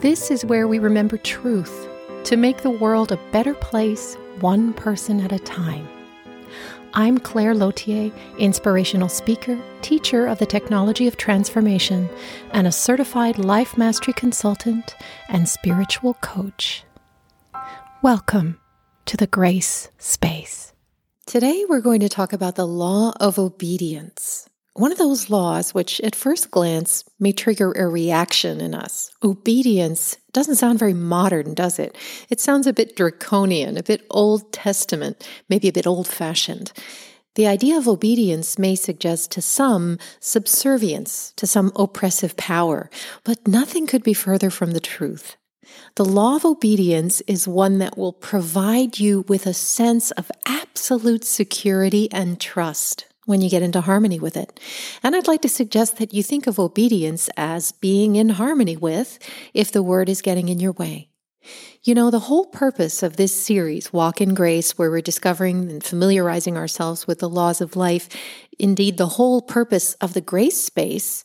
This is where we remember truth to make the world a better place, one person at a time. I'm Claire Lothier, inspirational speaker, teacher of the technology of transformation, and a certified life mastery consultant and spiritual coach. Welcome to the Grace Space. Today we're going to talk about the law of obedience. One of those laws which, at first glance, may trigger a reaction in us. Obedience doesn't sound very modern, does it? It sounds a bit draconian, a bit Old Testament, maybe a bit old fashioned. The idea of obedience may suggest to some subservience to some oppressive power, but nothing could be further from the truth. The law of obedience is one that will provide you with a sense of absolute security and trust when you get into harmony with it. And I'd like to suggest that you think of obedience as being in harmony with if the word is getting in your way. You know, the whole purpose of this series, Walk in Grace, where we're discovering and familiarizing ourselves with the laws of life, indeed, the whole purpose of the grace space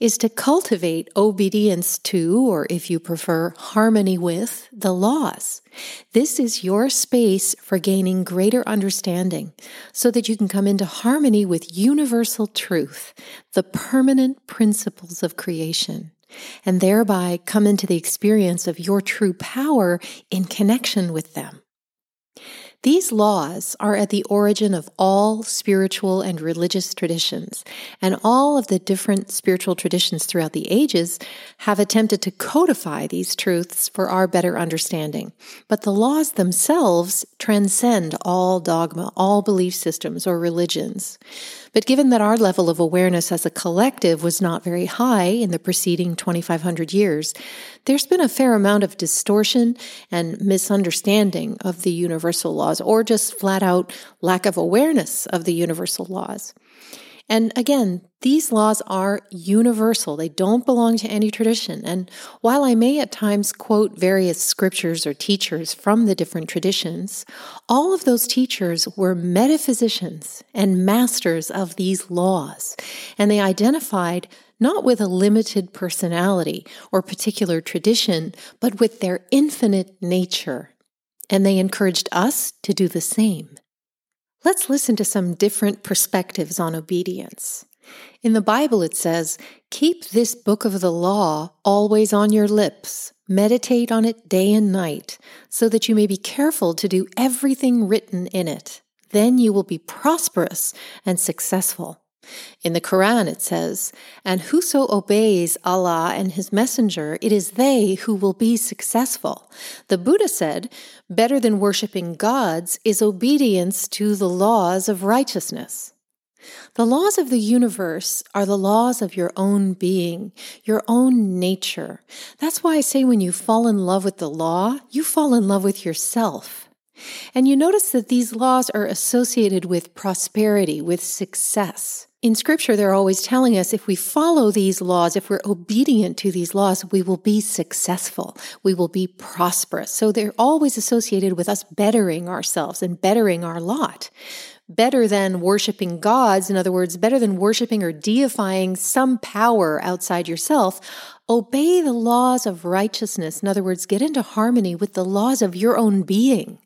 is to cultivate obedience to, or if you prefer, harmony with the laws. This is your space for gaining greater understanding so that you can come into harmony with universal truth, the permanent principles of creation and thereby come into the experience of your true power in connection with them. These laws are at the origin of all spiritual and religious traditions, and all of the different spiritual traditions throughout the ages have attempted to codify these truths for our better understanding. But the laws themselves transcend all dogma, all belief systems or religions. But given that our level of awareness as a collective was not very high in the preceding 2,500 years, there's been a fair amount of distortion and misunderstanding of the universal laws, or just flat out lack of awareness of the universal laws. And again, these laws are universal. They don't belong to any tradition. And while I may at times quote various scriptures or teachers from the different traditions, all of those teachers were metaphysicians and masters of these laws. And they identified not with a limited personality or particular tradition, but with their infinite nature. And they encouraged us to do the same. Let's listen to some different perspectives on obedience. In the Bible, it says, Keep this book of the law always on your lips. Meditate on it day and night, so that you may be careful to do everything written in it. Then you will be prosperous and successful. In the Quran, it says, And whoso obeys Allah and His Messenger, it is they who will be successful. The Buddha said, Better than worshiping gods is obedience to the laws of righteousness. The laws of the universe are the laws of your own being, your own nature. That's why I say when you fall in love with the law, you fall in love with yourself. And you notice that these laws are associated with prosperity, with success. In scripture, they're always telling us if we follow these laws, if we're obedient to these laws, we will be successful. We will be prosperous. So they're always associated with us bettering ourselves and bettering our lot. Better than worshiping gods, in other words, better than worshiping or deifying some power outside yourself, obey the laws of righteousness. In other words, get into harmony with the laws of your own being.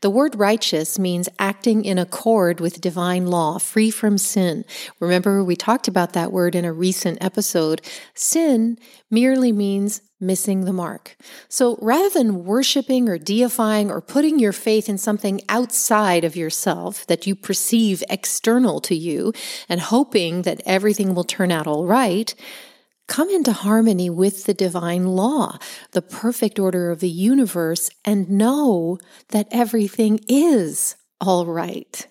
The word righteous means acting in accord with divine law, free from sin. Remember, we talked about that word in a recent episode. Sin merely means missing the mark. So rather than worshiping or deifying or putting your faith in something outside of yourself that you perceive external to you and hoping that everything will turn out all right, come into harmony with the divine law, the perfect order of the universe, and know that everything is all right.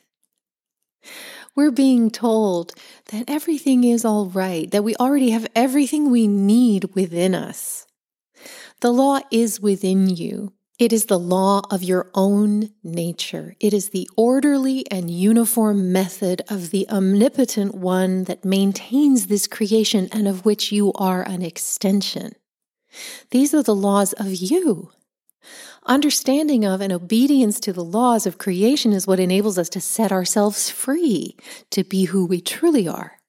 We're being told that everything is all right, that we already have everything we need within us. The law is within you. It is the law of your own nature. It is the orderly and uniform method of the omnipotent one that maintains this creation and of which you are an extension. These are the laws of you. Understanding of and obedience to the laws of creation is what enables us to set ourselves free to be who we truly are.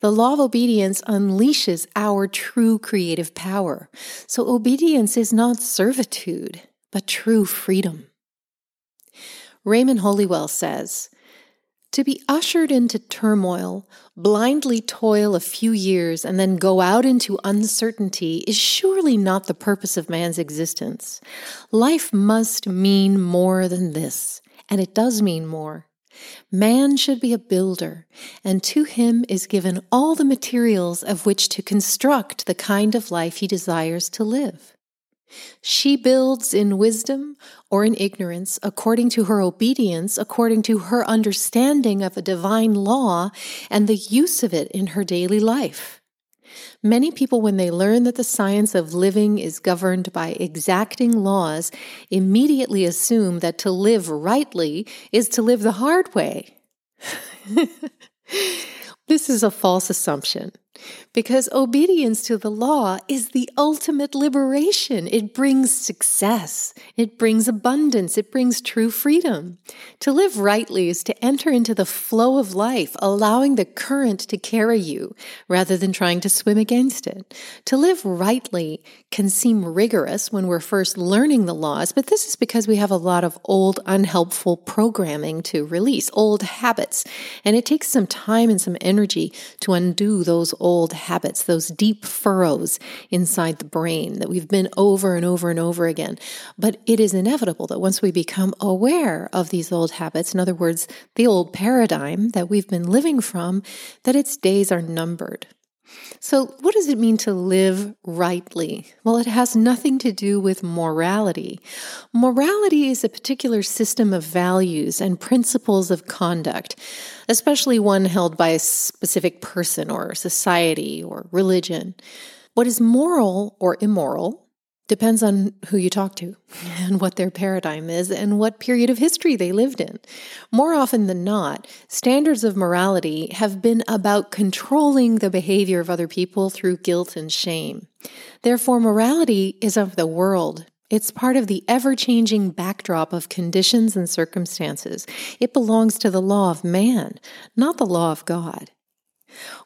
The law of obedience unleashes our true creative power. So obedience is not servitude but true freedom. Raymond Holliwell says, to be ushered into turmoil, blindly toil a few years, and then go out into uncertainty is surely not the purpose of man's existence. Life must mean more than this, and it does mean more. Man should be a builder, and to him is given all the materials of which to construct the kind of life he desires to live. She builds in wisdom or in ignorance, according to her obedience, according to her understanding of a divine law and the use of it in her daily life. Many people, when they learn that the science of living is governed by exacting laws, immediately assume that to live rightly is to live the hard way. this is a false assumption because obedience to the law is the ultimate liberation. It brings success, it brings abundance, it brings true freedom. To live rightly is to enter into the flow of life, allowing the current to carry you rather than trying to swim against it. To live rightly can seem rigorous when we're first learning the laws, but this is because we have a lot of old, unhelpful programming to release, old habits, and it takes some time and some energy to undo those old habits, those deep furrows inside the brain that we've been over and over and over again. But it is inevitable that once we become aware of these old habits, in other words, the old paradigm that we've been living from, that its days are numbered. So, what does it mean to live rightly? Well, it has nothing to do with morality. Morality is a particular system of values and principles of conduct, especially one held by a specific person or society or religion. What is moral or immoral Depends on who you talk to and what their paradigm is and what period of history they lived in. More often than not, standards of morality have been about controlling the behavior of other people through guilt and shame. Therefore, morality is of the world. It's part of the ever changing backdrop of conditions and circumstances. It belongs to the law of man, not the law of God.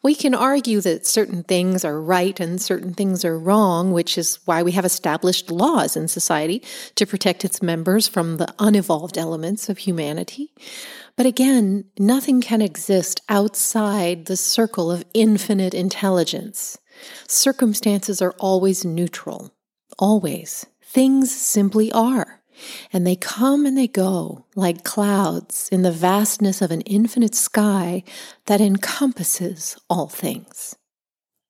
We can argue that certain things are right and certain things are wrong, which is why we have established laws in society to protect its members from the unevolved elements of humanity. But again, nothing can exist outside the circle of infinite intelligence. Circumstances are always neutral. Always. Things simply are. And they come and they go like clouds in the vastness of an infinite sky that encompasses all things.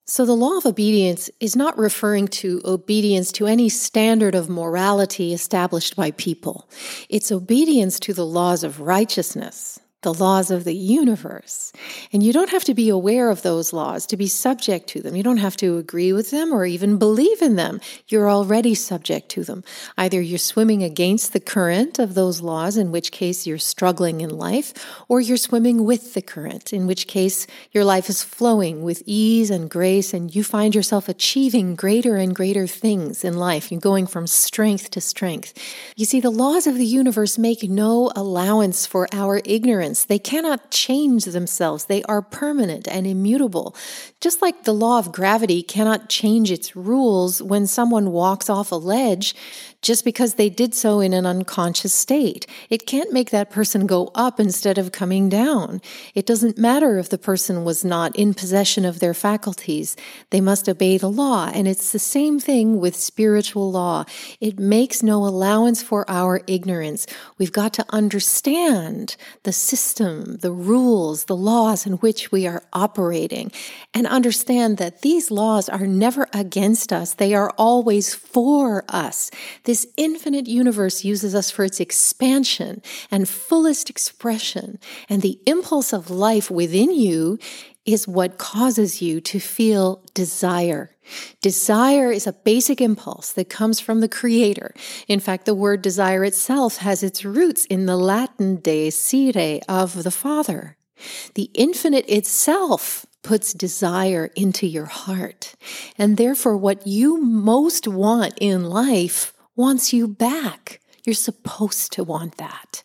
So, the law of obedience is not referring to obedience to any standard of morality established by people. It's obedience to the laws of righteousness, the laws of the universe. And you don't have to be aware of those laws to be subject to them. You don't have to agree with them or even believe in them. You're already subject to them. Either you're swimming against the current of those laws, in which case you're struggling in life, or you're swimming with the current, in which case your life is flowing with ease and grace, and you find yourself achieving greater and greater things in life. You're going from strength to strength. You see, the laws of the universe make no allowance for our ignorance they cannot change themselves. They are permanent and immutable. Just like the law of gravity cannot change its rules when someone walks off a ledge, just because they did so in an unconscious state. It can't make that person go up instead of coming down. It doesn't matter if the person was not in possession of their faculties. They must obey the law. And it's the same thing with spiritual law. It makes no allowance for our ignorance. We've got to understand the system, the rules, the laws in which we are operating, and understand that these laws are never against us. They are always for us. This infinite universe uses us for its expansion and fullest expression. And the impulse of life within you is what causes you to feel desire. Desire is a basic impulse that comes from the Creator. In fact, the word desire itself has its roots in the Latin desire of the Father. The infinite itself puts desire into your heart. And therefore, what you most want in life wants you back. You're supposed to want that.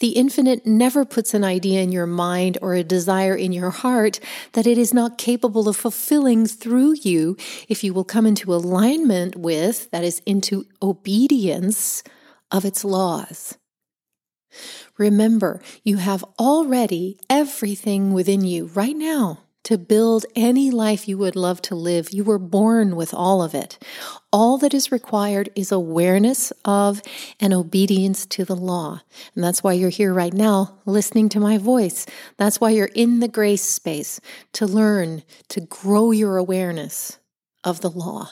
The infinite never puts an idea in your mind or a desire in your heart that it is not capable of fulfilling through you if you will come into alignment with, that is, into obedience of its laws. Remember, you have already everything within you right now to build any life you would love to live. You were born with all of it. All that is required is awareness of and obedience to the law. And that's why you're here right now, listening to my voice. That's why you're in the grace space to learn, to grow your awareness of the law.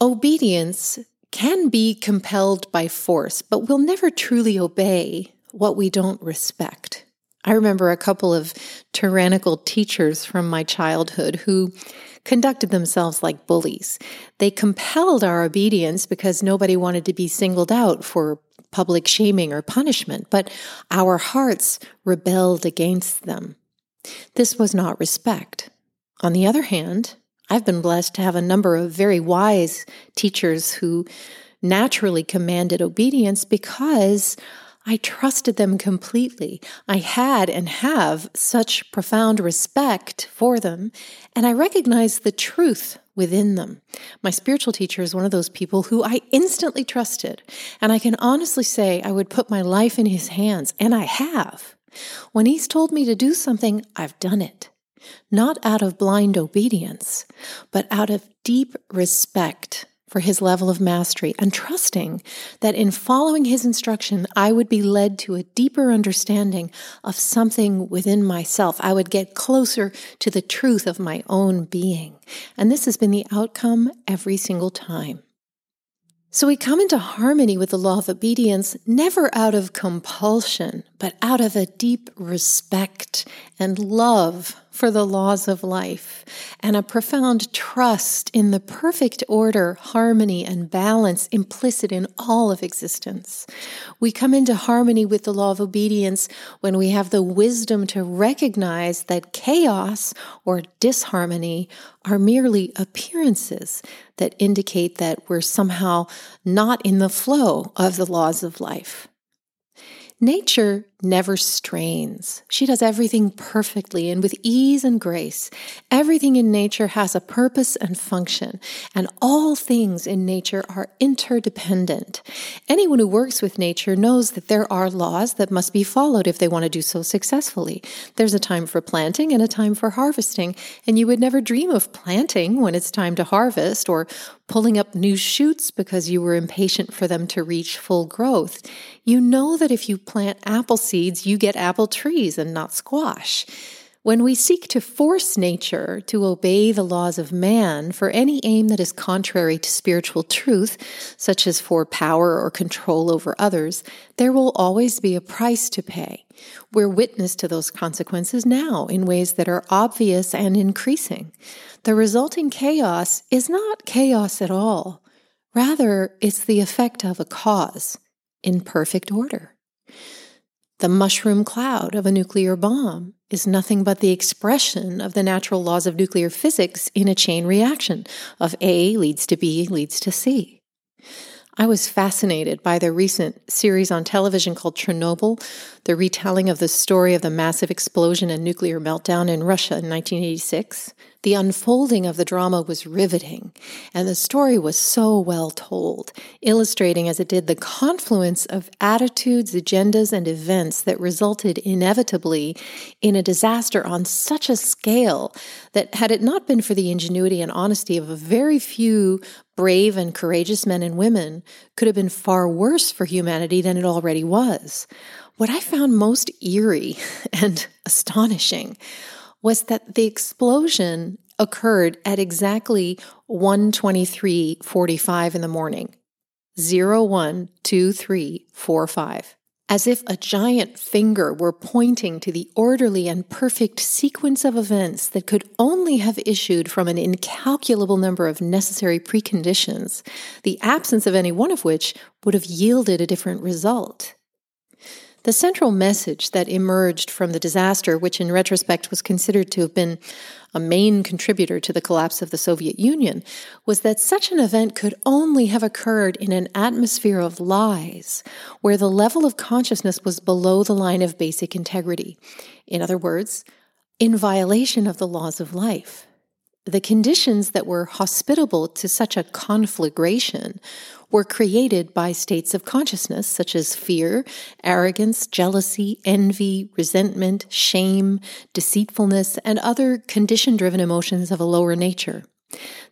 Obedience can be compelled by force, but we'll never truly obey what we don't respect. I remember a couple of tyrannical teachers from my childhood who conducted themselves like bullies. They compelled our obedience because nobody wanted to be singled out for public shaming or punishment, but our hearts rebelled against them. This was not respect. On the other hand, I've been blessed to have a number of very wise teachers who naturally commanded obedience because I trusted them completely. I had and have such profound respect for them, and I recognized the truth within them. My spiritual teacher is one of those people who I instantly trusted, and I can honestly say I would put my life in his hands, and I have. When he's told me to do something, I've done it. Not out of blind obedience, but out of deep respect for his level of mastery and trusting that in following his instruction, I would be led to a deeper understanding of something within myself. I would get closer to the truth of my own being. And this has been the outcome every single time. So we come into harmony with the law of obedience, never out of compulsion, but out of a deep respect and love for the laws of life and a profound trust in the perfect order, harmony, and balance implicit in all of existence. We come into harmony with the law of obedience when we have the wisdom to recognize that chaos or disharmony are merely appearances that indicate that we're somehow not in the flow of the laws of life. Nature never strains. She does everything perfectly and with ease and grace. Everything in nature has a purpose and function, and all things in nature are interdependent. Anyone who works with nature knows that there are laws that must be followed if they want to do so successfully. There's a time for planting and a time for harvesting, and you would never dream of planting when it's time to harvest or pulling up new shoots because you were impatient for them to reach full growth. You know that if you plant apple seeds, you get apple trees and not squash. When we seek to force nature to obey the laws of man for any aim that is contrary to spiritual truth, such as for power or control over others, there will always be a price to pay. We're witness to those consequences now in ways that are obvious and increasing. The resulting chaos is not chaos at all. Rather, it's the effect of a cause in perfect order. The mushroom cloud of a nuclear bomb is nothing but the expression of the natural laws of nuclear physics in a chain reaction of A leads to B leads to C. I was fascinated by the recent series on television called Chernobyl, the retelling of the story of the massive explosion and nuclear meltdown in Russia in 1986. The unfolding of the drama was riveting, and the story was so well told, illustrating as it did the confluence of attitudes, agendas, and events that resulted inevitably in a disaster on such a scale that, had it not been for the ingenuity and honesty of a very few brave and courageous men and women, could have been far worse for humanity than it already was. What I found most eerie and astonishing was that the explosion occurred at exactly 123.45 in the morning. 012345 as if a giant finger were pointing to the orderly and perfect sequence of events that could only have issued from an incalculable number of necessary preconditions, the absence of any one of which would have yielded a different result. The central message that emerged from the disaster, which in retrospect was considered to have been a main contributor to the collapse of the Soviet Union, was that such an event could only have occurred in an atmosphere of lies, where the level of consciousness was below the line of basic integrity. In other words, in violation of the laws of life. The conditions that were hospitable to such a conflagration were created by states of consciousness such as fear, arrogance, jealousy, envy, resentment, shame, deceitfulness, and other condition driven emotions of a lower nature.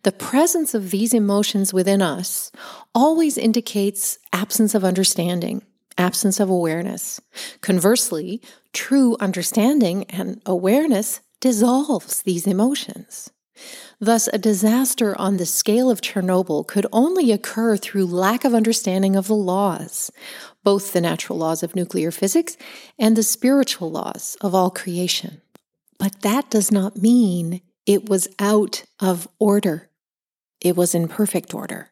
The presence of these emotions within us always indicates absence of understanding, absence of awareness. Conversely, true understanding and awareness dissolves these emotions. Thus, a disaster on the scale of Chernobyl could only occur through lack of understanding of the laws, both the natural laws of nuclear physics and the spiritual laws of all creation. But that does not mean it was out of order. It was in perfect order.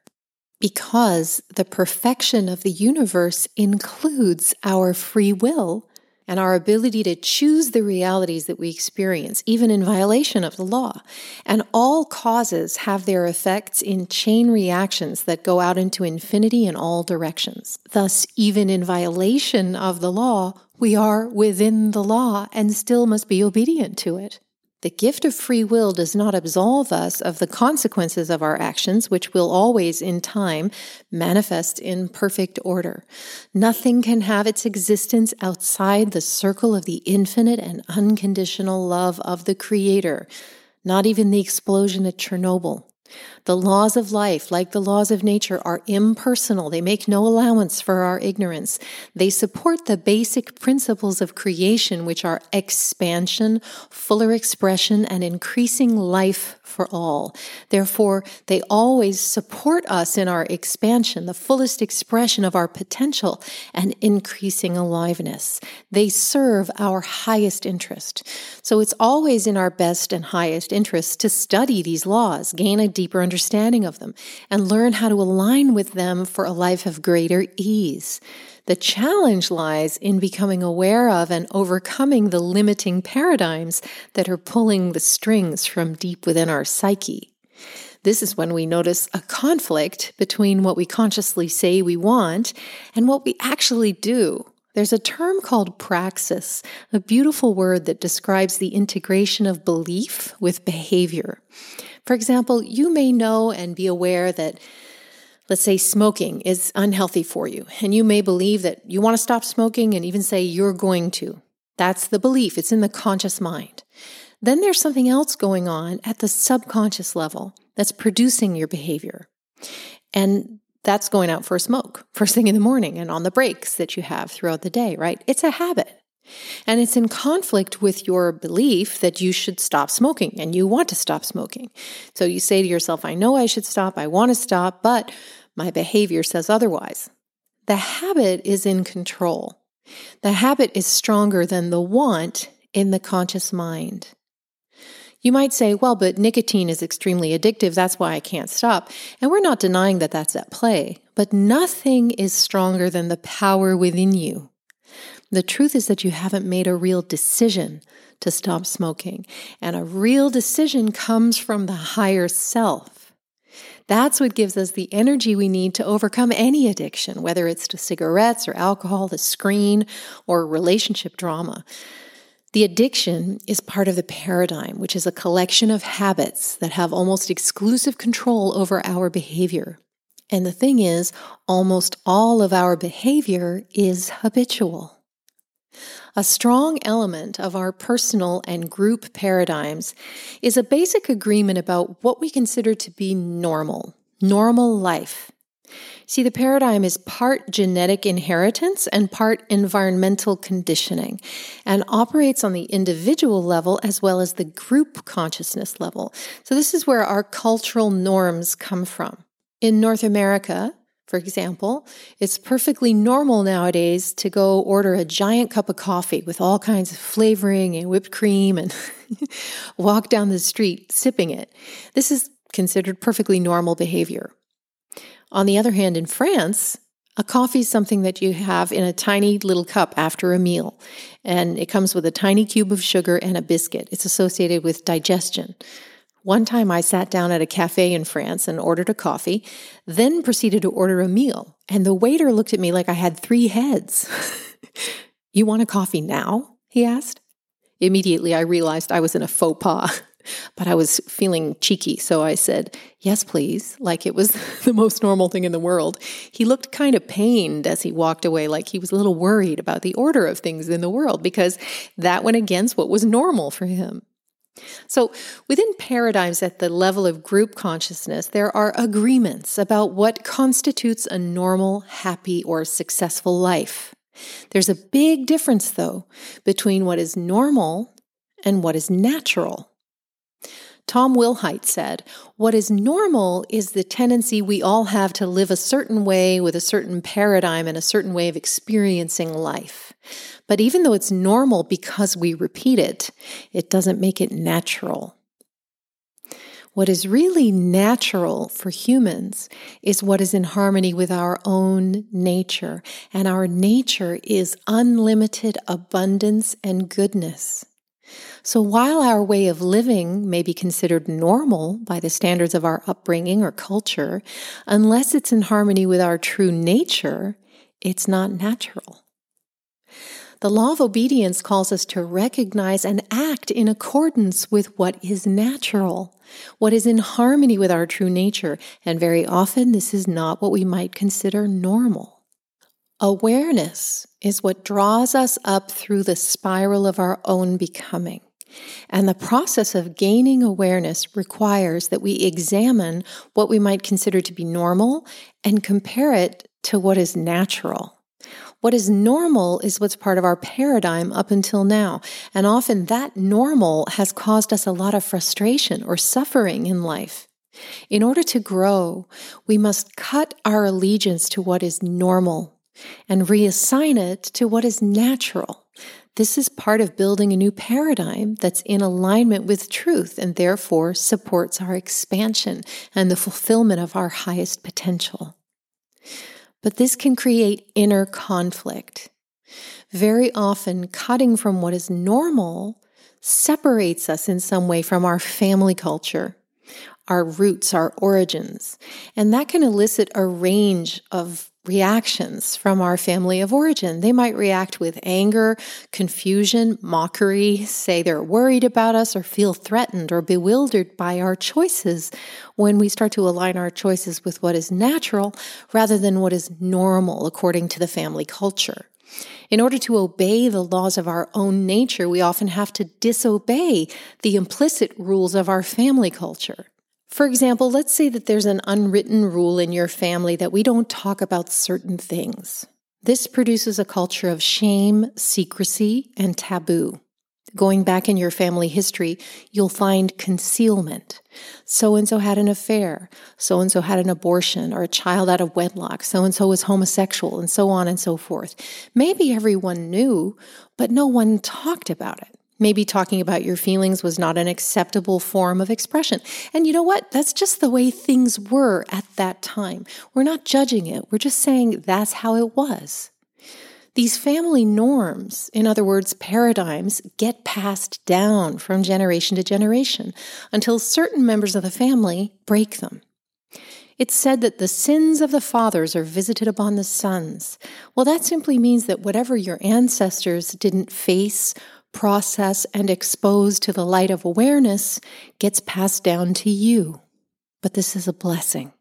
Because the perfection of the universe includes our free will and our ability to choose the realities that we experience, even in violation of the law. And all causes have their effects in chain reactions that go out into infinity in all directions. Thus, even in violation of the law, we are within the law and still must be obedient to it. The gift of free will does not absolve us of the consequences of our actions, which will always, in time, manifest in perfect order. Nothing can have its existence outside the circle of the infinite and unconditional love of the Creator, not even the explosion at Chernobyl. The laws of life, like the laws of nature, are impersonal. They make no allowance for our ignorance. They support the basic principles of creation, which are expansion, fuller expression, and increasing life for all. Therefore, they always support us in our expansion, the fullest expression of our potential, and increasing aliveness. They serve our highest interest. So it's always in our best and highest interest to study these laws, gain a deeper understanding of them, and learn how to align with them for a life of greater ease. The challenge lies in becoming aware of and overcoming the limiting paradigms that are pulling the strings from deep within our psyche. This is when we notice a conflict between what we consciously say we want and what we actually do. There's a term called praxis, a beautiful word that describes the integration of belief with behavior. For example, you may know and be aware that, let's say, smoking is unhealthy for you, and you may believe that you want to stop smoking and even say you're going to. That's the belief, it's in the conscious mind. Then there's something else going on at the subconscious level that's producing your behavior. And that's going out for a smoke first thing in the morning and on the breaks that you have throughout the day, right? It's a habit. And it's in conflict with your belief that you should stop smoking and you want to stop smoking. So you say to yourself, I know I should stop, I want to stop, but my behavior says otherwise. The habit is in control. The habit is stronger than the want in the conscious mind. You might say, well, but nicotine is extremely addictive. That's why I can't stop. And we're not denying that that's at play. But nothing is stronger than the power within you the truth is that you haven't made a real decision to stop smoking. And a real decision comes from the higher self. That's what gives us the energy we need to overcome any addiction, whether it's to cigarettes or alcohol, the screen, or relationship drama. The addiction is part of the paradigm, which is a collection of habits that have almost exclusive control over our behavior. And the thing is, almost all of our behavior is habitual. A strong element of our personal and group paradigms is a basic agreement about what we consider to be normal, normal life. See, the paradigm is part genetic inheritance and part environmental conditioning and operates on the individual level as well as the group consciousness level. So, this is where our cultural norms come from. In North America, For example, it's perfectly normal nowadays to go order a giant cup of coffee with all kinds of flavoring and whipped cream and walk down the street sipping it. This is considered perfectly normal behavior. On the other hand, in France, a coffee is something that you have in a tiny little cup after a meal, and it comes with a tiny cube of sugar and a biscuit. It's associated with digestion. One time I sat down at a cafe in France and ordered a coffee, then proceeded to order a meal. And the waiter looked at me like I had three heads. you want a coffee now? he asked. Immediately I realized I was in a faux pas, but I was feeling cheeky, so I said, Yes, please, like it was the most normal thing in the world. He looked kind of pained as he walked away, like he was a little worried about the order of things in the world, because that went against what was normal for him. So, within paradigms at the level of group consciousness, there are agreements about what constitutes a normal, happy, or successful life. There's a big difference, though, between what is normal and what is natural. Tom Wilhite said, What is normal is the tendency we all have to live a certain way with a certain paradigm and a certain way of experiencing life. But even though it's normal because we repeat it, it doesn't make it natural. What is really natural for humans is what is in harmony with our own nature. And our nature is unlimited abundance and goodness. So while our way of living may be considered normal by the standards of our upbringing or culture, unless it's in harmony with our true nature, it's not natural. The law of obedience calls us to recognize and act in accordance with what is natural, what is in harmony with our true nature, and very often this is not what we might consider normal. Awareness is what draws us up through the spiral of our own becoming. And the process of gaining awareness requires that we examine what we might consider to be normal and compare it to what is natural. What is normal is what's part of our paradigm up until now. And often that normal has caused us a lot of frustration or suffering in life. In order to grow, we must cut our allegiance to what is normal and reassign it to what is natural. This is part of building a new paradigm that's in alignment with truth and therefore supports our expansion and the fulfillment of our highest potential. But this can create inner conflict. Very often, cutting from what is normal separates us in some way from our family culture, our roots, our origins. And that can elicit a range of reactions from our family of origin. They might react with anger, confusion, mockery, say they're worried about us, or feel threatened or bewildered by our choices when we start to align our choices with what is natural rather than what is normal according to the family culture. In order to obey the laws of our own nature, we often have to disobey the implicit rules of our family culture. For example, let's say that there's an unwritten rule in your family that we don't talk about certain things. This produces a culture of shame, secrecy, and taboo. Going back in your family history, you'll find concealment. So and so had an affair. So and so had an abortion or a child out of wedlock. So and so was homosexual, and so on and so forth. Maybe everyone knew, but no one talked about it. Maybe talking about your feelings was not an acceptable form of expression. And you know what? That's just the way things were at that time. We're not judging it, we're just saying that's how it was. These family norms, in other words, paradigms, get passed down from generation to generation until certain members of the family break them. It's said that the sins of the fathers are visited upon the sons. Well, that simply means that whatever your ancestors didn't face process, and expose to the light of awareness gets passed down to you. But this is a blessing.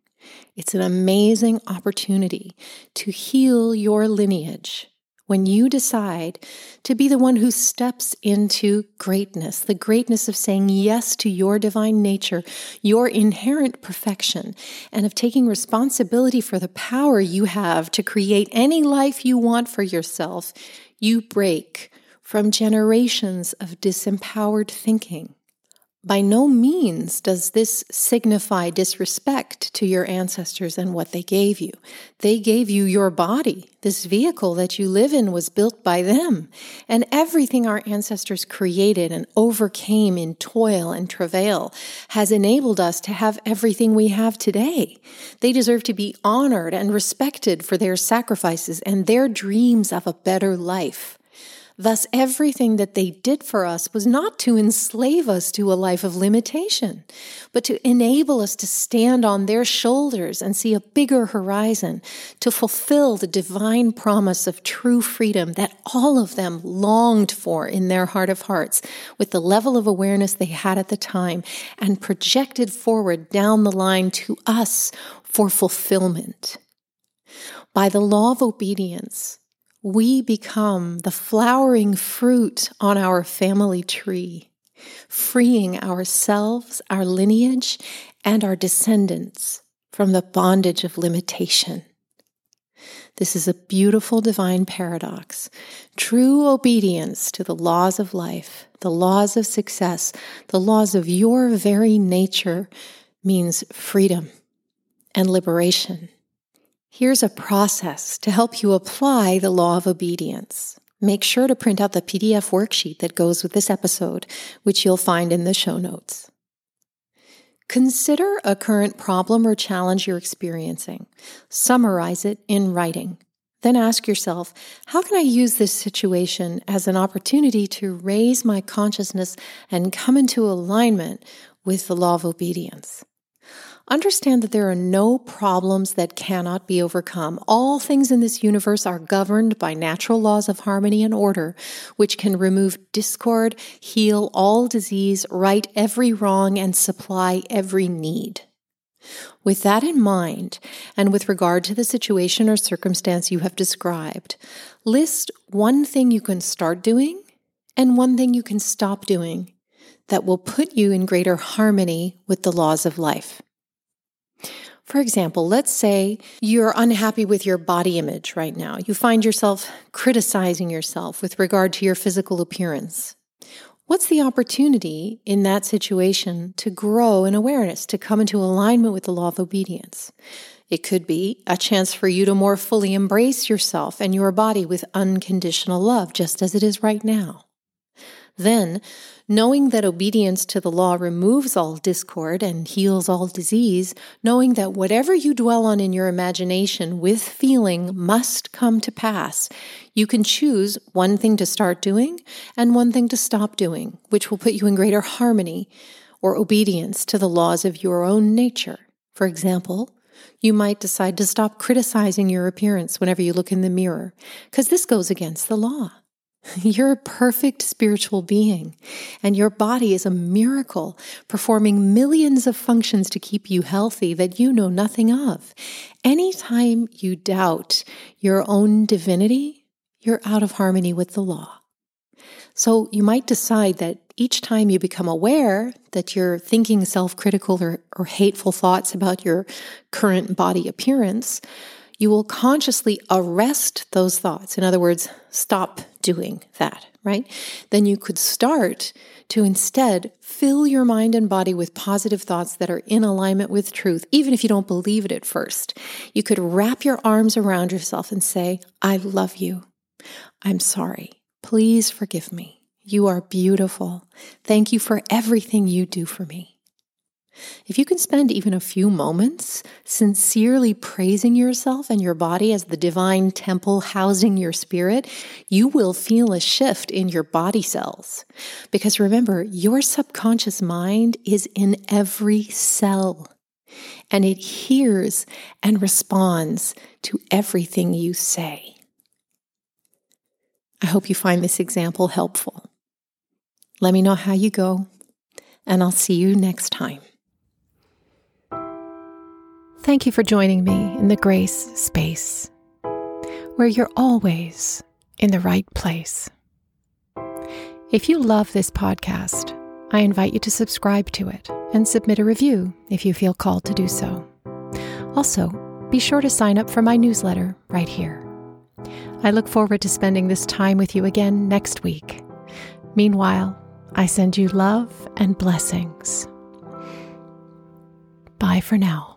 It's an amazing opportunity to heal your lineage when you decide to be the one who steps into greatness, the greatness of saying yes to your divine nature, your inherent perfection, and of taking responsibility for the power you have to create any life you want for yourself, you break from generations of disempowered thinking. By no means does this signify disrespect to your ancestors and what they gave you. They gave you your body. This vehicle that you live in was built by them. And everything our ancestors created and overcame in toil and travail has enabled us to have everything we have today. They deserve to be honored and respected for their sacrifices and their dreams of a better life. Thus, everything that they did for us was not to enslave us to a life of limitation, but to enable us to stand on their shoulders and see a bigger horizon, to fulfill the divine promise of true freedom that all of them longed for in their heart of hearts, with the level of awareness they had at the time, and projected forward down the line to us for fulfillment. By the law of obedience, we become the flowering fruit on our family tree, freeing ourselves, our lineage, and our descendants from the bondage of limitation. This is a beautiful divine paradox. True obedience to the laws of life, the laws of success, the laws of your very nature means freedom and liberation. Here's a process to help you apply the law of obedience. Make sure to print out the PDF worksheet that goes with this episode, which you'll find in the show notes. Consider a current problem or challenge you're experiencing. Summarize it in writing. Then ask yourself, how can I use this situation as an opportunity to raise my consciousness and come into alignment with the law of obedience? Understand that there are no problems that cannot be overcome. All things in this universe are governed by natural laws of harmony and order, which can remove discord, heal all disease, right every wrong, and supply every need. With that in mind, and with regard to the situation or circumstance you have described, list one thing you can start doing and one thing you can stop doing that will put you in greater harmony with the laws of life. For example, let's say you're unhappy with your body image right now. You find yourself criticizing yourself with regard to your physical appearance. What's the opportunity in that situation to grow in awareness, to come into alignment with the law of obedience? It could be a chance for you to more fully embrace yourself and your body with unconditional love, just as it is right now. Then, knowing that obedience to the law removes all discord and heals all disease, knowing that whatever you dwell on in your imagination with feeling must come to pass, you can choose one thing to start doing and one thing to stop doing, which will put you in greater harmony or obedience to the laws of your own nature. For example, you might decide to stop criticizing your appearance whenever you look in the mirror, because this goes against the law. You're a perfect spiritual being, and your body is a miracle, performing millions of functions to keep you healthy that you know nothing of. Anytime you doubt your own divinity, you're out of harmony with the law. So you might decide that each time you become aware that you're thinking self critical or, or hateful thoughts about your current body appearance, you will consciously arrest those thoughts. In other words, stop doing that, right? Then you could start to instead fill your mind and body with positive thoughts that are in alignment with truth, even if you don't believe it at first. You could wrap your arms around yourself and say, I love you. I'm sorry. Please forgive me. You are beautiful. Thank you for everything you do for me. If you can spend even a few moments sincerely praising yourself and your body as the divine temple housing your spirit, you will feel a shift in your body cells. Because remember, your subconscious mind is in every cell and it hears and responds to everything you say. I hope you find this example helpful. Let me know how you go, and I'll see you next time. Thank you for joining me in the grace space, where you're always in the right place. If you love this podcast, I invite you to subscribe to it and submit a review if you feel called to do so. Also, be sure to sign up for my newsletter right here. I look forward to spending this time with you again next week. Meanwhile, I send you love and blessings. Bye for now.